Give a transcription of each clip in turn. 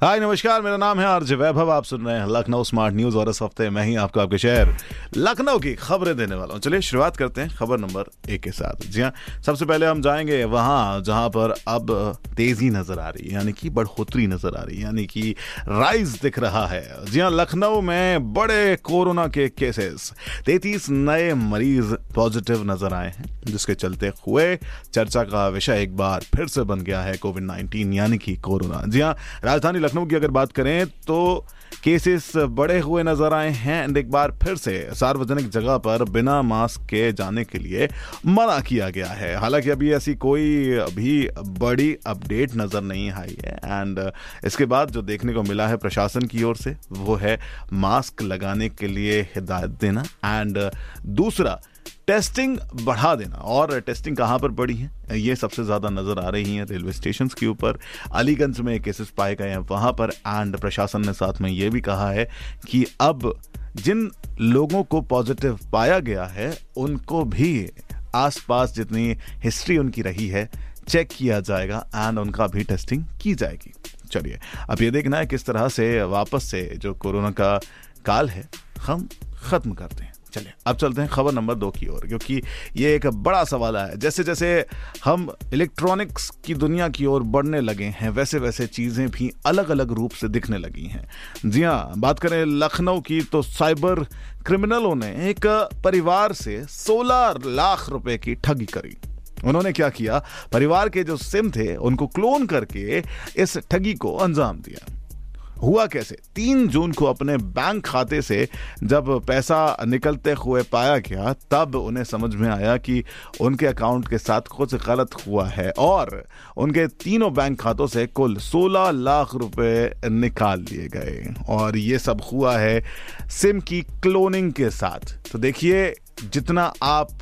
हाय, नमस्कार, मेरा नाम है आरजे वैभव, आप सुन रहे हैं लखनऊ स्मार्ट न्यूज़ और इस हफ़्ते मैं ही आपको आपके शहर लखनऊ की खबरें देने वाला हूँ। चलिए, शुरुआत करते हैं खबर नंबर एक के साथ। जी हाँ सबसे पहले हम जाएँगे वहाँ जहाँ पर अब तेज़ी नज़र आ रही है, यानी कि बढ़ोतरी नज़र आ रही है, यानी कि राइज दिख रहा है। जी हाँ लखनऊ में बड़े कोरोना के केसेस तैतीस नए मरीज़ पॉजिटिव नज़र आए हैं, जिसके चलते हुए चर्चा का विषय एक बार फिर से बन गया है कोविड नाइन्टीन, यानी कि कोरोना। जी हाँ राजधानी लखनऊ की अगर बात करें तो केसेस बढ़े हुए नज़र आए हैं। एंड एक बार फिर से सार्वजनिक जगह पर बिना मास्क के जाने के लिए मना किया गया है। हालाँकि अभी ऐसी कोई भी बड़ी अपडेट नज़र नहीं आई है। एंड इसके बाद जो देखने को मिला है प्रशासन की ओर से, वो है मास्क लगाने के लिए हिदायत देना। एंड दूसरा टेस्टिंग बढ़ा देना। और टेस्टिंग कहाँ पर बढ़ी है? ये सबसे ज़्यादा नज़र आ रही है रेलवे स्टेशन के ऊपर। अलीगंज में केसेस पाए गए हैं वहाँ पर, एंड प्रशासन ने साथ में ये भी कहा है कि अब जिन लोगों को पॉजिटिव पाया गया है, उनको भी आसपास जितनी हिस्ट्री उनकी रही है, चेक किया जाएगा, एंड उनका भी टेस्टिंग की जाएगी। चलिए, अब ये देखना है किस तरह से वापस से जो कोरोना का काल है, हम खत्म करते हैं। चलिए, अब चलते हैं खबर नंबर दो की ओर, क्योंकि ये एक बड़ा सवाल है जैसे जैसे हम इलेक्ट्रॉनिक्स की दुनिया की ओर बढ़ने लगे हैं वैसे वैसे चीज़ें भी अलग अलग रूप से दिखने लगी हैं। जी हाँ बात करें लखनऊ की तो साइबर क्रिमिनलों ने एक परिवार से 16 लाख रुपए की ठगी करी। उन्होंने क्या किया? परिवार के जो सिम थे, उनको क्लोन करके इस ठगी को अंजाम दिया। हुआ कैसे? तीन जून को अपने बैंक खाते से जब पैसा निकलते हुए पाया गया, तब उन्हें समझ में आया कि उनके अकाउंट के साथ कुछ गलत हुआ है और उनके तीनों बैंक खातों से कुल 16 लाख रुपए निकाल लिए गए। और ये सब हुआ है सिम की क्लोनिंग के साथ। तो देखिए, जितना आप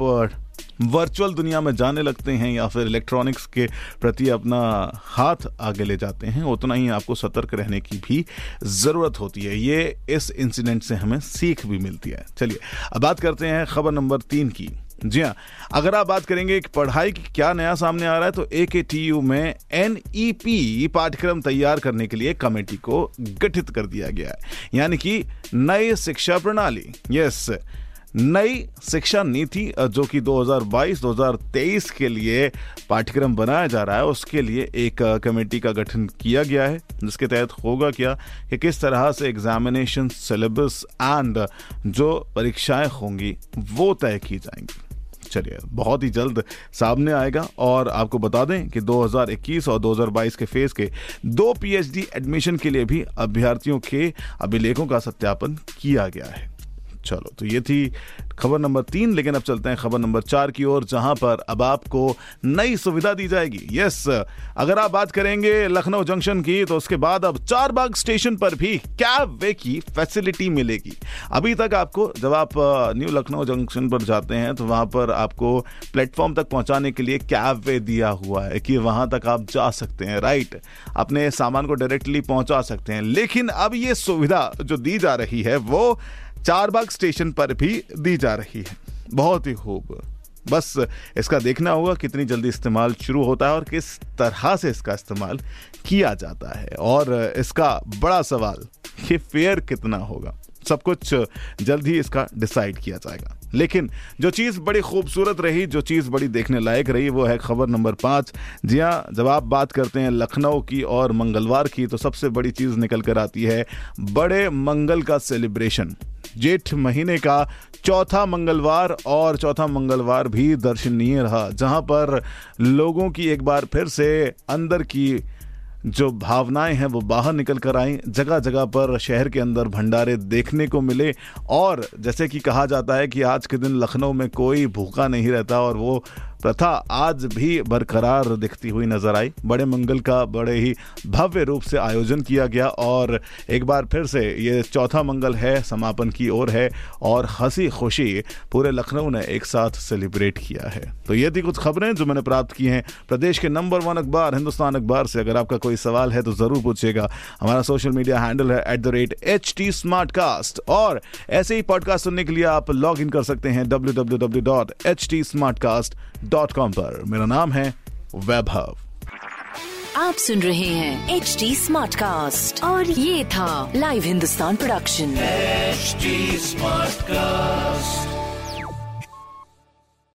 वर्चुअल दुनिया में जाने लगते हैं या फिर इलेक्ट्रॉनिक्स के प्रति अपना हाथ आगे ले जाते हैं, उतना ही आपको सतर्क रहने की भी ज़रूरत होती है। ये इस इंसिडेंट से हमें सीख भी मिलती है। चलिए, अब बात करते हैं खबर नंबर तीन की। जी हाँ अगर आप बात करेंगे कि पढ़ाई की क्या नया सामने आ रहा है तो ए के टी यू में एन ई पी पाठ्यक्रम तैयार करने के लिए कमेटी को गठित कर दिया गया है। यानी कि नई शिक्षा प्रणाली। यस नई शिक्षा नीति जो कि 2022-2023 के लिए पाठ्यक्रम बनाया जा रहा है, उसके लिए एक कमेटी का गठन किया गया है, जिसके तहत होगा क्या कि किस तरह से एग्जामिनेशन सिलेबस एंड जो परीक्षाएँ होंगी, वो तय की जाएँगी। चलिए, बहुत ही जल्द सामने आएगा और आपको बता दें कि 2021 और 2022 के फ़ेज़ के दो पीएचडी एडमिशन के लिए भी अभ्यर्थियों के अभिलेखों का सत्यापन किया गया है। चलो तो ये थी खबर नंबर तीन, लेकिन अब चलते हैं खबर नंबर चार की ओर, जहाँ पर अब आपको नई सुविधा दी जाएगी। यस अगर आप बात करेंगे लखनऊ जंक्शन की तो उसके बाद अब चार बाग स्टेशन पर भी कैब वे की फैसिलिटी मिलेगी। अभी तक आपको, जब आप न्यू लखनऊ जंक्शन पर जाते हैं तो वहाँ पर आपको प्लेटफॉर्म तक पहुँचाने के लिए कैब वे दिया हुआ है कि वहाँ तक आप जा सकते हैं, राइट? अपने सामान को डायरेक्टली पहुँचा सकते हैं। लेकिन अब ये सुविधा जो दी जा रही है, वो चारबाग स्टेशन पर भी दी जा रही है। बहुत ही खूब। बस इसका देखना होगा कितनी जल्दी इस्तेमाल शुरू होता है और किस तरह से इसका इस्तेमाल किया जाता है। और इसका बड़ा सवाल कि फेयर कितना होगा? सब कुछ जल्द ही इसका डिसाइड किया जाएगा। लेकिन जो चीज़ बड़ी खूबसूरत रही, जो चीज़ बड़ी देखने लायक रही, वो है खबर नंबर पाँच। जी हाँ जब आप बात करते हैं लखनऊ की और मंगलवार की तो सबसे बड़ी चीज़ निकल कर आती है बड़े मंगल का सेलिब्रेशन। जेठ महीने का चौथा मंगलवार और चौथा मंगलवार भी दर्शनीय रहा, जहाँ पर लोगों की एक बार फिर से अंदर की जो भावनाएँ हैं, वो बाहर निकल कर आई। जगह जगह पर शहर के अंदर भंडारे देखने को मिले और जैसे कि कहा जाता है कि आज के दिन लखनऊ में कोई भूखा नहीं रहता और वो प्रथा आज भी बरकरार दिखती हुई नज़र आई। बड़े मंगल का बड़े ही भव्य रूप से आयोजन किया गया और एक बार फिर से ये चौथा मंगल है, समापन की ओर है और हँसी खुशी पूरे लखनऊ ने एक साथ सेलिब्रेट किया है। तो ये थी कुछ खबरें जो मैंने प्राप्त की हैं। प्रदेश के नंबर वन अखबार, हिंदुस्तान अखबार से अगर आपका कोई सवाल है तो ज़रूर पूछिएगा। हमारा सोशल मीडिया हैंडल है at the rate H T smart cast और ऐसे ही पॉडकास्ट सुनने के लिए आप लॉग इन कर सकते हैं W W W dot H T smart cast dot com पर। मेरा नाम है वैभव। आप सुन रहे हैं एच डी स्मार्ट कास्ट और ये था live Hindustan production smart Smartcast.